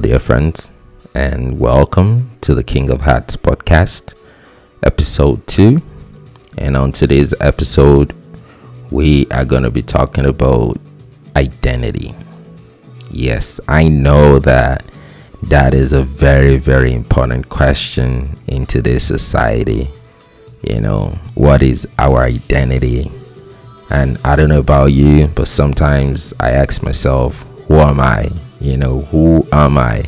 dear friends, and welcome to the King of Hearts podcast, episode 2. And on today's episode, we are going to be talking about identity. Yes, I know that that is a very, very important question in today's society. You know, what is our identity? And I don't know about you, but sometimes I ask myself, who am I? You know who am i?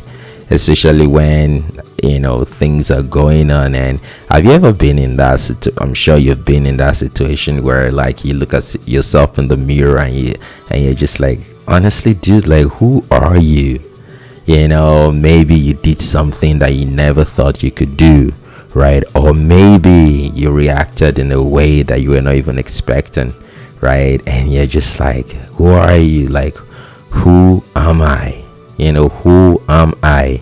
Especially when you know things are going on. And have you ever been in that situ- i'm sure you've been in that situation where like you look at yourself in the mirror and you and you're just like honestly dude like who are you? You know maybe you did something that you never thought you could do right? Or maybe you reacted in a way that you were not even expecting right? And you're just like who are you? Like who am i? You know who am i?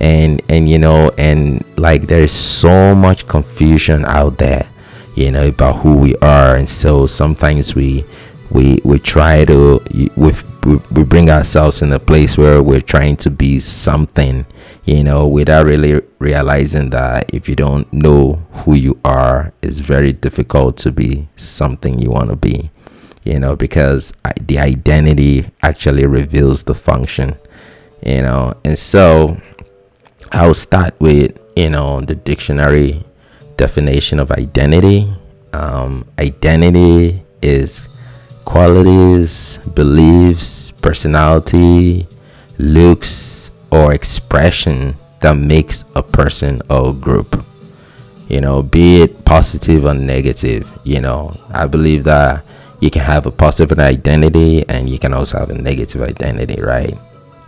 And and you know and like there's so much confusion out there you know about who we are. And so sometimes we we we try to we, we bring ourselves in a place where we're trying to be something you know without really realizing that if you don't know who you are it's very difficult to be something you want to be you know because the identity actually reveals the function you know. And so i'll start with you know the dictionary definition of identity. Um, identity is qualities beliefs personality looks or expression that makes a person or group you know be it positive or negative you know. I believe that you can have a positive identity and you can also have a negative identity right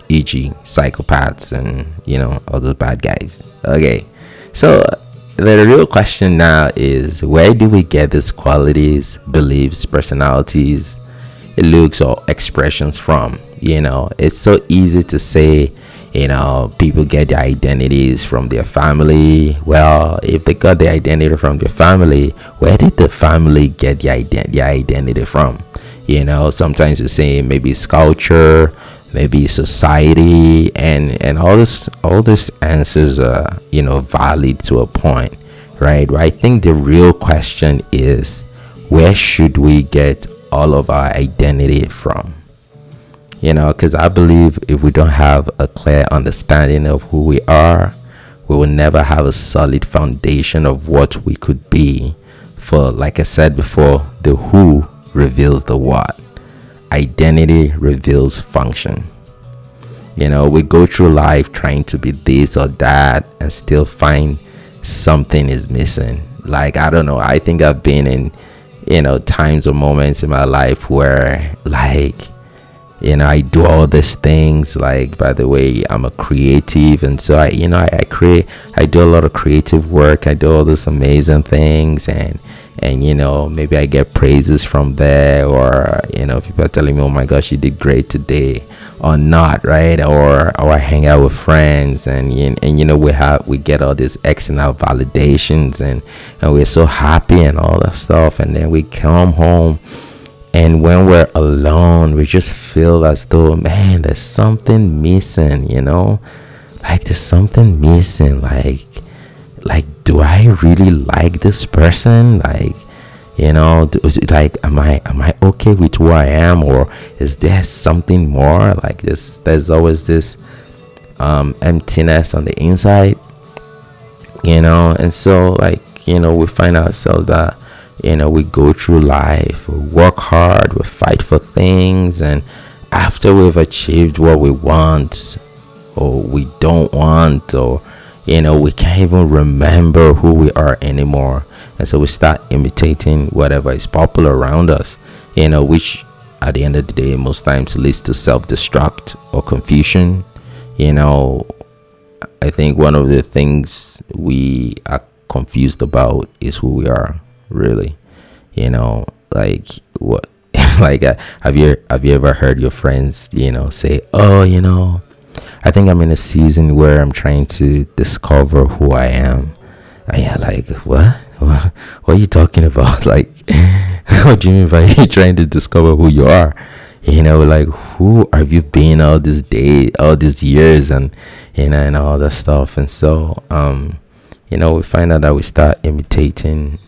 e.g., psychopaths and you know other bad guys. Okay, so the real question now is where do we get these qualities, beliefs, personalities, looks, or expressions from? You know, it's so easy to say, you know, people get their identities from their family. Well, if they got their identity from their family, where did the family get their, ident- their identity from? You know, sometimes we say maybe it's culture, maybe society and and all this all these answers are you know valid to a point right i think the real question is where should we get all of our identity from you know because i believe if we don't have a clear understanding of who we are we will never have a solid foundation of what we could be for like i said before the who reveals the what identity reveals function. You know, we go through life trying to be this or that and still find something is missing. Like, I don't know, I think I've been in, you know, times or moments in my life where, like, you know, I do all these things. Like, by the way, I'm a creative, and so I, you know, I, I create, I do a lot of creative work. I do all these amazing things, and and you know maybe i get praises from there. Or you know people are telling me oh my gosh you did great today or not right? Or or i hang out with friends. And and, and you know we have we get all these external validations. And and we're so happy and all that stuff. And then we come home and when we're alone we just feel as though man there's something missing you know? Like there's something missing. Like like do i really like this person? Like you know like am i am i okay with who i am? Or is there something more? Like this there's always this um emptiness on the inside you know? And so like you know we find ourselves that you know we go through life we work hard we fight for things and after we've achieved what we want or we don't want or you know we can't even remember who we are anymore. And so we start imitating whatever is popular around us you know which at the end of the day most times leads to self-destruct or confusion. You know i think one of the things we are confused about is who we are really you know like what like uh, have you have you ever heard your friends you know say oh you know I think I'm in a season where I'm trying to discover who I am. And yeah, like what? what? What are you talking about? Like, what do you mean by you trying to discover who you are? you know, like who have you been all this day, all these years, and you know, and all that stuff. And so, um, you know, we find out that we start imitating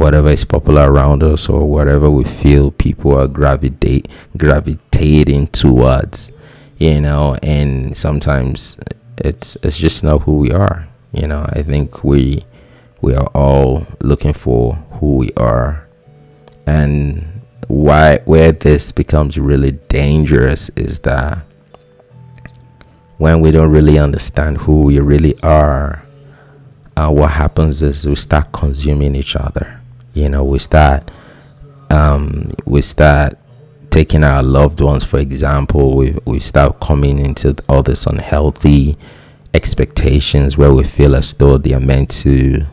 whatever is popular around us or whatever we feel people are gravitate gravitating towards, you know, and sometimes it's it's just not who we are. You know, I think we we are all looking for who we are and why where this becomes really dangerous is that when we don't really understand who we really are uh, what happens is we start consuming each other you know we start um, we start taking our loved ones for example we, we start coming into all this unhealthy expectations where we feel as though they are meant to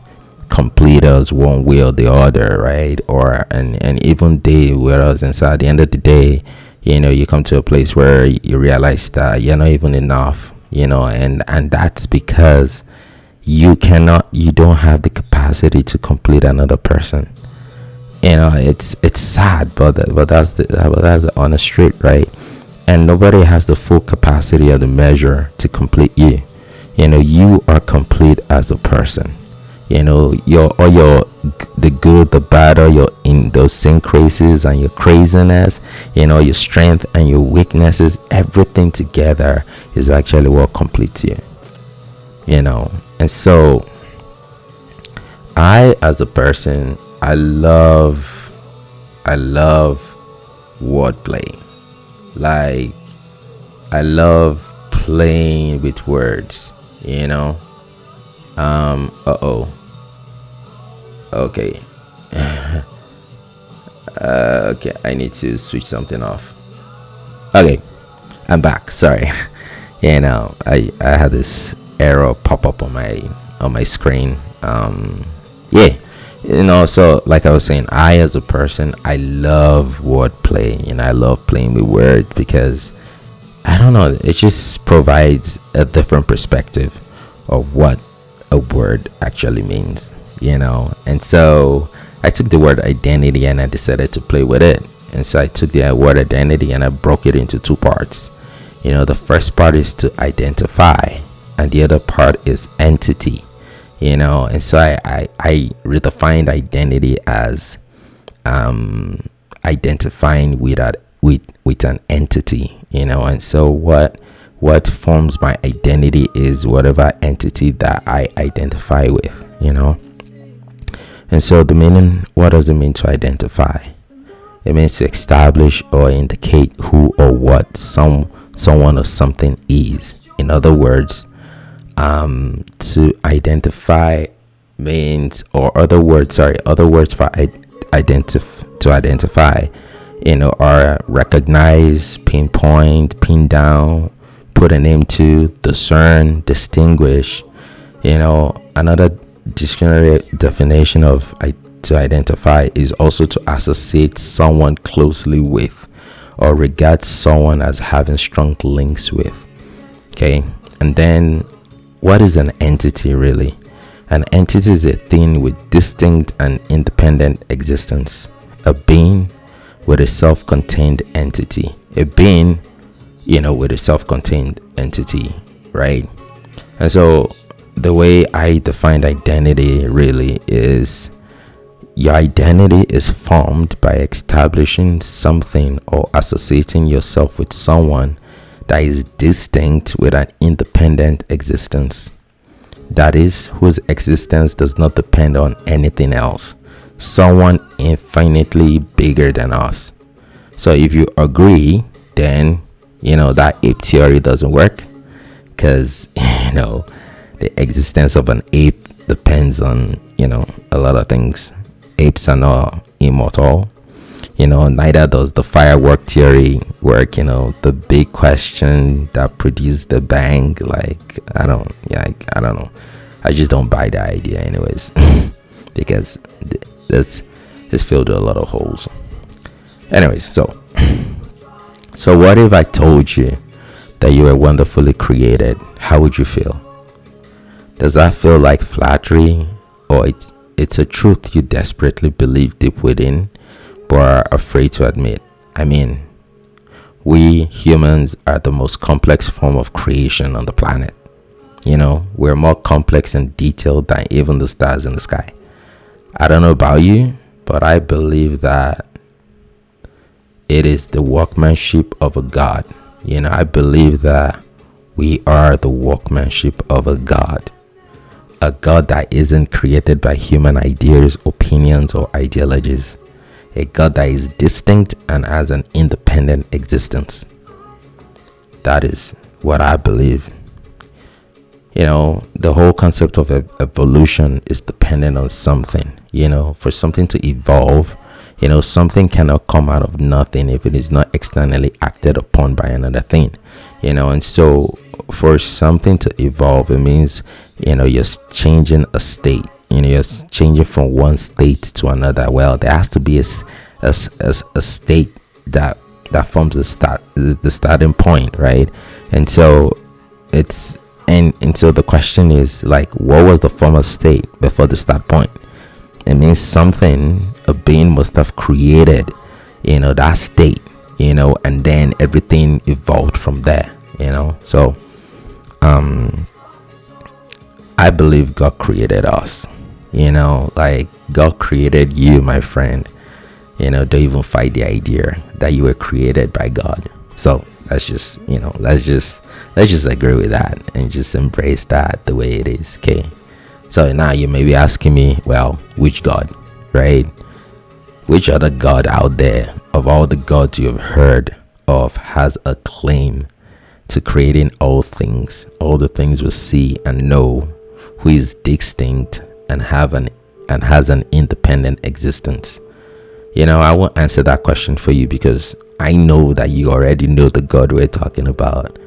complete us one way or the other, right? Or and and even they, whereas inside at the end of the day, you know, you come to a place where you realize that you're not even enough, you know, and and that's because you cannot, you don't have the capacity to complete another person. You know, it's it's sad, but but that's the but that's the honest truth, right? And nobody has the full capacity or the measure to complete you. You know, you are complete as a person you know your or your the good the bad or your in those idiosyncrasies and your craziness you know your strength and your weaknesses everything together is actually what completes you you know and so i as a person i love i love wordplay. Like i love playing with words you know? Um uh-oh. Okay. Uh, okay i need to switch something off. Okay i'm back sorry. You know i i had this error pop up on my on my screen um yeah you know so like i was saying i as a person i love wordplay and i love playing with words because i don't know it just provides a different perspective of what a word actually means you know. And so I took the word identity and I decided to play with it. And so I took the word identity and I broke it into two parts. You know, the first part is to identify, and the other part is entity. You know, and so I, I, I redefined identity as um, identifying with that with with an entity. You know, and so what what forms my identity is whatever entity that I identify with. You know, and so the meaning, what does it mean to identify? It means to establish or indicate who or what some someone or something is. In other words, um, to identify means or other words, sorry, other words for identify to identify, you know, are recognize, pinpoint, pin down, put a name to, discern, distinguish. You know, another dictionary definition of to identify is also to associate someone closely with or regard someone as having strong links with. Okay, and then what is an entity really? An entity is a thing with distinct and independent existence, a being with a self contained entity, a being, you know, with a self contained entity, right? And so the way I defined identity really is your identity is formed by establishing something or associating yourself with someone that is distinct with an independent existence. That is, whose existence does not depend on anything else. Someone infinitely bigger than us. So, if you agree, then you know that ape theory doesn't work because you know the existence of an ape depends on you know a lot of things apes are not immortal you know neither does the firework theory work you know the big question that produced the bang like i don't like, i don't know. I just don't buy the idea anyways. Because this is filled with a lot of holes. Anyways so so what if i told you that you were wonderfully created? How would you feel? Does that feel like flattery or it's it's a truth you desperately believe deep within but are afraid to admit? I mean, we humans are the most complex form of creation on the planet. You know, we're more complex and detailed than even the stars in the sky. I don't know about you, but I believe that it is the workmanship of a God. You know, I believe that we are the workmanship of a God. A God that isn't created by human ideas, opinions, or ideologies. A God that is distinct and has an independent existence. That is what I believe. You know, the whole concept of evolution is dependent on something. You know, for something to evolve, you know, something cannot come out of nothing if it is not externally acted upon by another thing. You know, and so for something to evolve, it means, you know, you're changing a state. You know, you're changing from one state to another. Well, there has to be a, a, a, a state that that forms the start the starting point right? And so it's and and so the question is like what was the former state before the start point? It means something a being must have created you know that state you know and then everything evolved from there you know? So um i believe god created us you know like god created you my friend. You know don't even fight the idea that you were created by god. So let's just you know let's just let's just agree with that and just embrace that the way it is okay? So now you may be asking me, well, which God, right? Which other God out there of all the gods you have heard of has a claim to creating all things, all the things we see and know, who is distinct and have an and has an independent existence? You know, I won't answer that question for you because I know that you already know the God we're talking about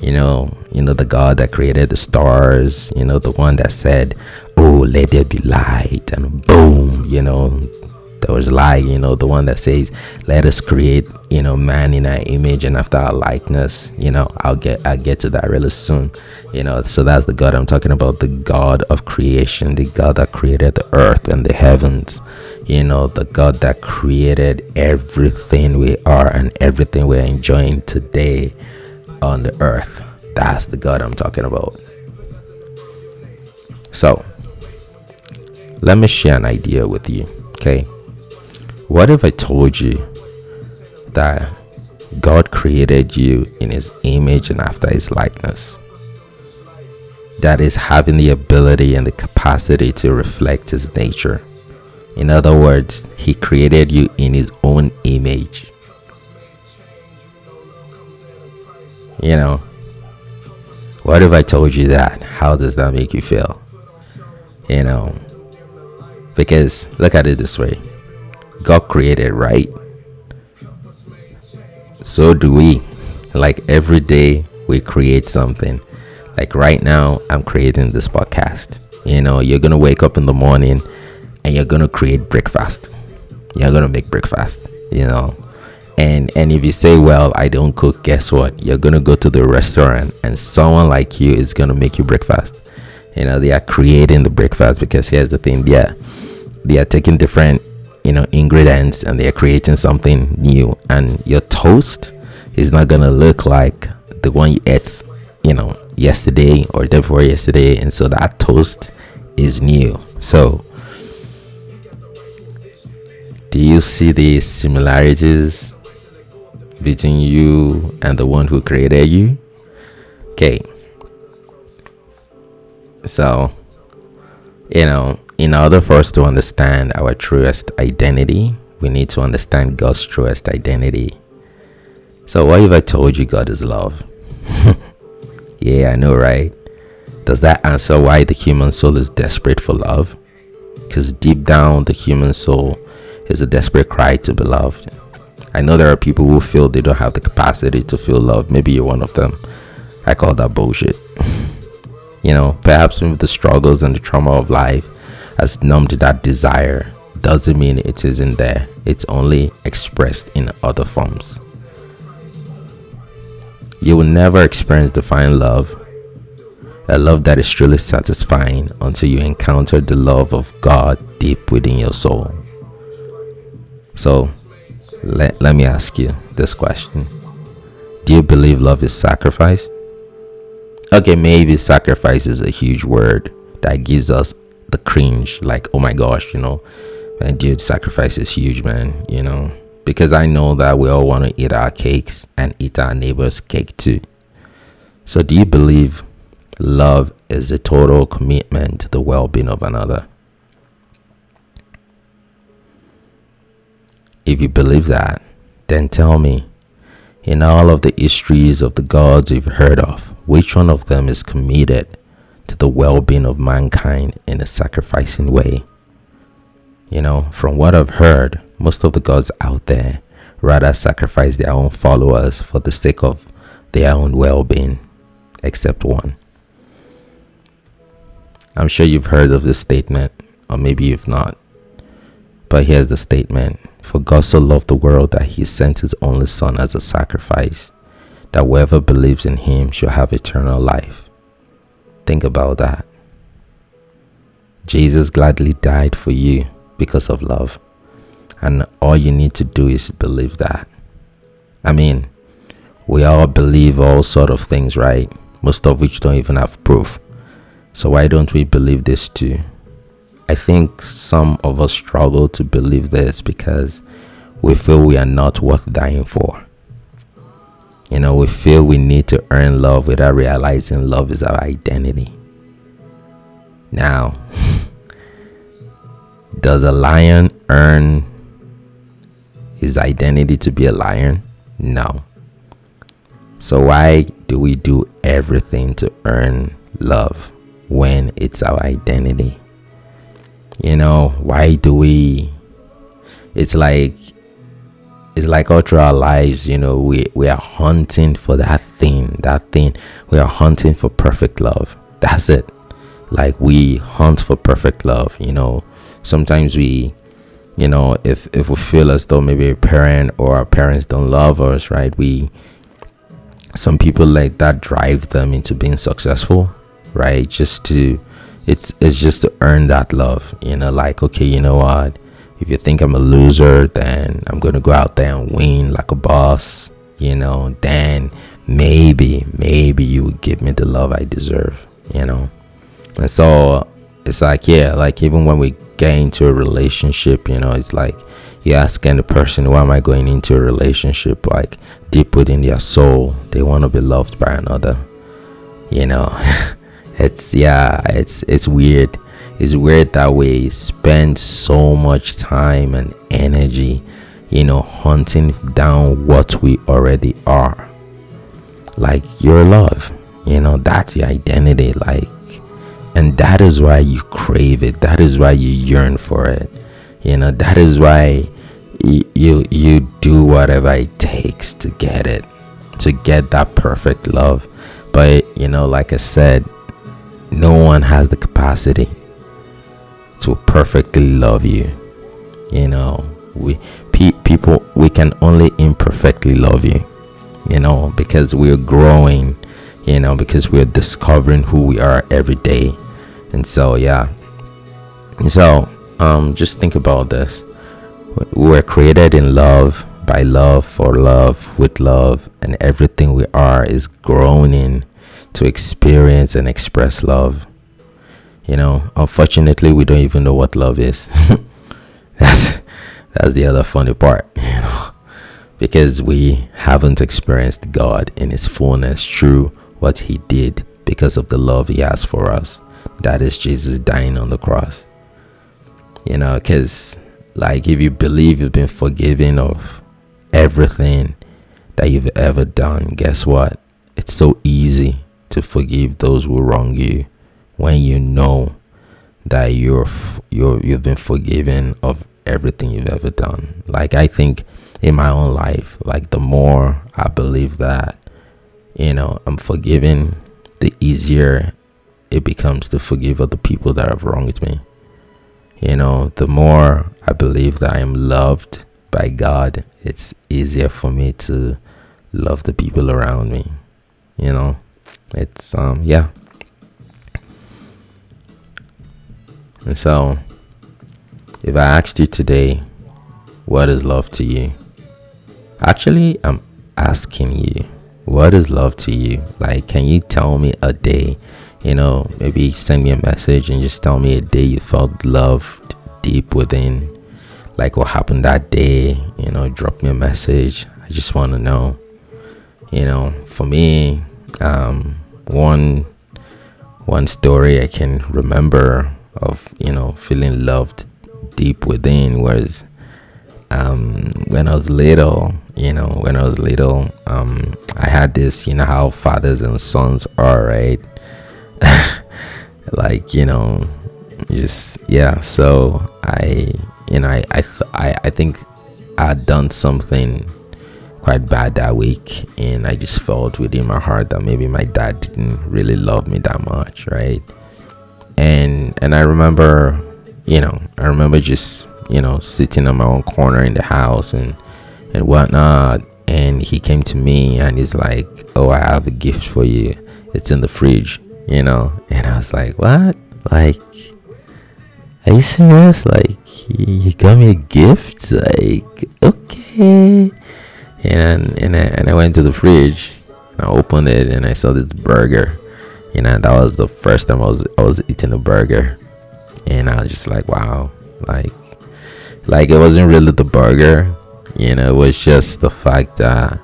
you know you know the god that created the stars you know the one that said oh let there be light and boom you know there was light you know the one that says let us create you know man in our image and after our likeness you know i'll get i'll get to that really soon you know so that's the god i'm talking about the god of creation the god that created the earth and the heavens you know the god that created everything we are and everything we're enjoying today on the earth. That's the God I'm talking about. So, let me share an idea with you, okay? What if I told you that God created you in His image and after His likeness? That is, having the ability and the capacity to reflect His nature. In other words, He created you in His own image. You know, what if I told you that? How does that make you feel? You know, because look at it this way God created, right? So do we. Like every day, we create something. Like right now, I'm creating this podcast. You know, you're gonna wake up in the morning and you're gonna create breakfast. You're gonna make breakfast. You know, and and if you say well i don't cook guess what you're gonna go to the restaurant and someone like you is gonna make you breakfast you know they are creating the breakfast because here's the thing yeah they are taking different you know ingredients and they are creating something new and your toast is not gonna look like the one you ate you know yesterday or day before yesterday and so that toast is new so do you see the similarities between you and the one who created you. Okay. So, you know, in order for us to understand our truest identity, we need to understand God's truest identity. So, what if I told you God is love? yeah, I know, right? Does that answer why the human soul is desperate for love? Because deep down, the human soul is a desperate cry to be loved. I know there are people who feel they don't have the capacity to feel love. Maybe you're one of them. I call that bullshit. you know, perhaps with the struggles and the trauma of life has numbed that desire doesn't mean it isn't there. It's only expressed in other forms. You will never experience divine love, a love that is truly satisfying until you encounter the love of God deep within your soul. So, let, let me ask you this question Do you believe love is sacrifice? Okay, maybe sacrifice is a huge word that gives us the cringe. Like, oh my gosh, you know, man, dude, sacrifice is huge, man, you know. Because I know that we all want to eat our cakes and eat our neighbor's cake too. So, do you believe love is a total commitment to the well being of another? If you believe that, then tell me, in all of the histories of the gods you've heard of, which one of them is committed to the well being of mankind in a sacrificing way? You know, from what I've heard, most of the gods out there rather sacrifice their own followers for the sake of their own well being, except one. I'm sure you've heard of this statement, or maybe you've not. But here's the statement For God so loved the world that he sent his only Son as a sacrifice, that whoever believes in him shall have eternal life. Think about that. Jesus gladly died for you because of love. And all you need to do is believe that. I mean, we all believe all sort of things, right? Most of which don't even have proof. So why don't we believe this too? I think some of us struggle to believe this because we feel we are not worth dying for. You know, we feel we need to earn love without realizing love is our identity. Now, does a lion earn his identity to be a lion? No. So, why do we do everything to earn love when it's our identity? you know why do we it's like it's like all through our lives you know we we are hunting for that thing that thing. We are hunting for perfect love. That's it. Like we hunt for perfect love you know. Sometimes we you know if if we feel as though maybe a parent or our parents don't love us right we some people like that drive them into being successful right? Just to it's it's just to earn that love you know like okay you know what if you think i'm a loser then i'm gonna go out there and win like a boss you know then maybe maybe you would give me the love i deserve you know? And so it's like yeah like even when we get into a relationship you know it's like you asking the person why am i going into a relationship? Like deep within their soul they want to be loved by another you know? It's yeah it's it's weird it's weird that we spend so much time and energy you know hunting down what we already are. Like your love you know that's your identity like and that is why you crave it. That is why you yearn for it. You know that is why you you, you do whatever it takes to get it to get that perfect love. But you know like i said no one has the capacity to perfectly love you. You know, we pe- people we can only imperfectly love you. You know, because we're growing. You know, because we're discovering who we are every day. And so, yeah. So, um, just think about this. We're created in love, by love, for love, with love, and everything we are is growing to experience and express love. You know, unfortunately, we don't even know what love is. that's that's the other funny part, you know, because we haven't experienced God in His fullness through what He did because of the love He has for us. That is Jesus dying on the cross. You know, because like if you believe you've been forgiven of everything that you've ever done, guess what? It's so easy to forgive those who wrong you when you know that you're you're you've been forgiven of everything you've ever done. Like i think in my own life like the more i believe that you know i'm forgiven the easier it becomes to forgive other people that have wronged me. You know the more i believe that i am loved by god it's easier for me to love the people around me. You know it's um yeah and so if i asked you today what is love to you actually i'm asking you what is love to you? Like, can you tell me a day? You know, maybe send me a message and just tell me a day you felt loved deep within. Like, what happened that day? You know, drop me a message. I just want to know. You know, for me, um, one one story I can remember of you know feeling loved deep within whereas um, when I was little. You know, when I was little, um, I had this. You know how fathers and sons are, right? like you know, just yeah. So I, you know, I I th- I, I think I had done something quite bad that week and i just felt within my heart that maybe my dad didn't really love me that much right and and i remember you know i remember just you know sitting in my own corner in the house and and whatnot. And he came to me and he's like oh i have a gift for you. It's in the fridge you know? And i was like what? Like are you serious? Like you got me a gift? Like okay. And and I, and I went to the fridge I opened it and I saw this burger you know that was the first time I was I was eating a burger and I was just like wow like like it wasn't really the burger you know it was just the fact that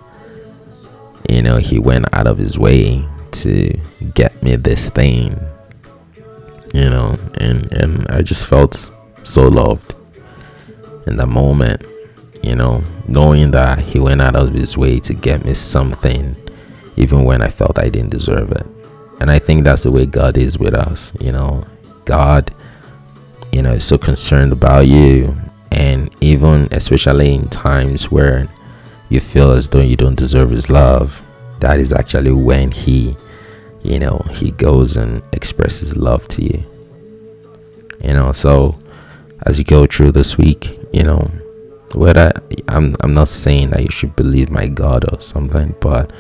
you know he went out of his way to get me this thing you know and and I just felt so loved in that moment you know, knowing that he went out of his way to get me something, even when I felt I didn't deserve it. And I think that's the way God is with us, you know. God, you know, is so concerned about you. And even especially in times where you feel as though you don't deserve his love, that is actually when he, you know, he goes and expresses love to you. You know, so as you go through this week, you know, whether I'm I'm not saying that you should believe my God or something, but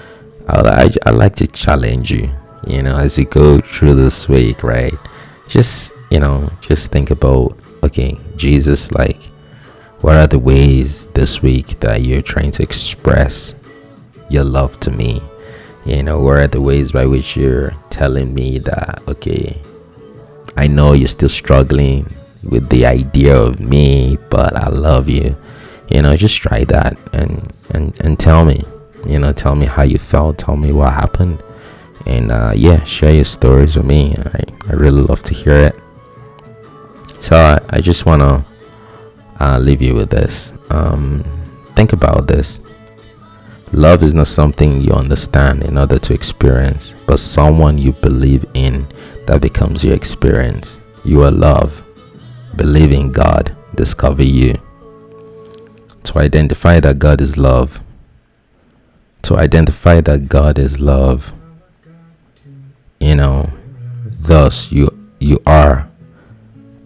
I, I, I like to challenge you, you know, as you go through this week, right? Just you know, just think about okay, Jesus, like, what are the ways this week that you're trying to express your love to me? You know, what are the ways by which you're telling me that okay, I know you're still struggling with the idea of me, but I love you you know just try that and and and tell me you know tell me how you felt tell me what happened and uh, yeah share your stories with me. I, I really love to hear it. So i, I just want to uh, leave you with this. Um, think about this. Love is not something you understand in order to experience but someone you believe in that becomes your experience. You are love. Believe in god. Discover you. To identify that God is love. To identify that God is love. You know, thus you you are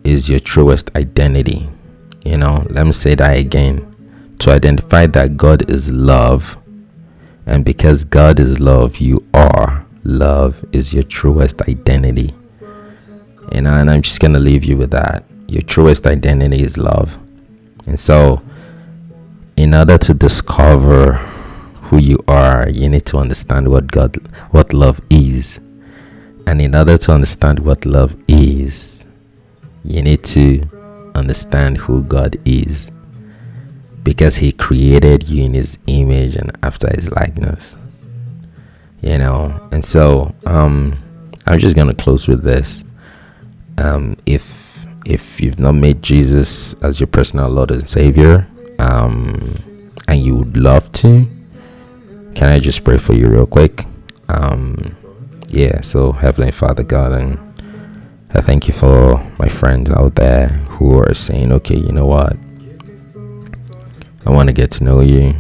is your truest identity. You know, let me say that again. To identify that God is love, and because God is love, you are love is your truest identity. You know, and I'm just gonna leave you with that. Your truest identity is love. And so in order to discover who you are, you need to understand what God, what love is. And in order to understand what love is, you need to understand who God is. Because He created you in His image and after His likeness. You know, and so um, I'm just gonna close with this. Um, if if you've not made Jesus as your personal Lord and Savior, um, and you would love to, can I just pray for you real quick? Um, yeah, so Heavenly Father God, and I thank you for my friends out there who are saying, okay, you know what? I want to get to know you.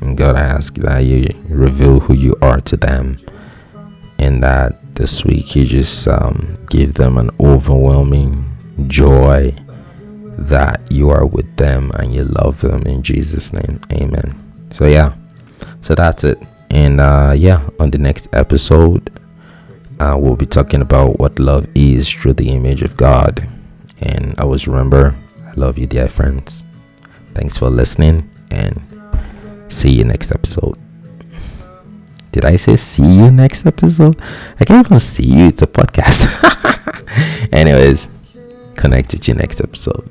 And God, I ask that you reveal who you are to them. And that this week you just um, give them an overwhelming joy that you are with them and you love them in Jesus' name. Amen. So, yeah, so that's it. And uh, yeah, on the next episode, uh, we'll be talking about what love is through the image of God. And always remember, I love you, dear friends. Thanks for listening and see you next episode. Did I say see you next episode? I can't even see you. It's a podcast. Anyways, connect with you next episode.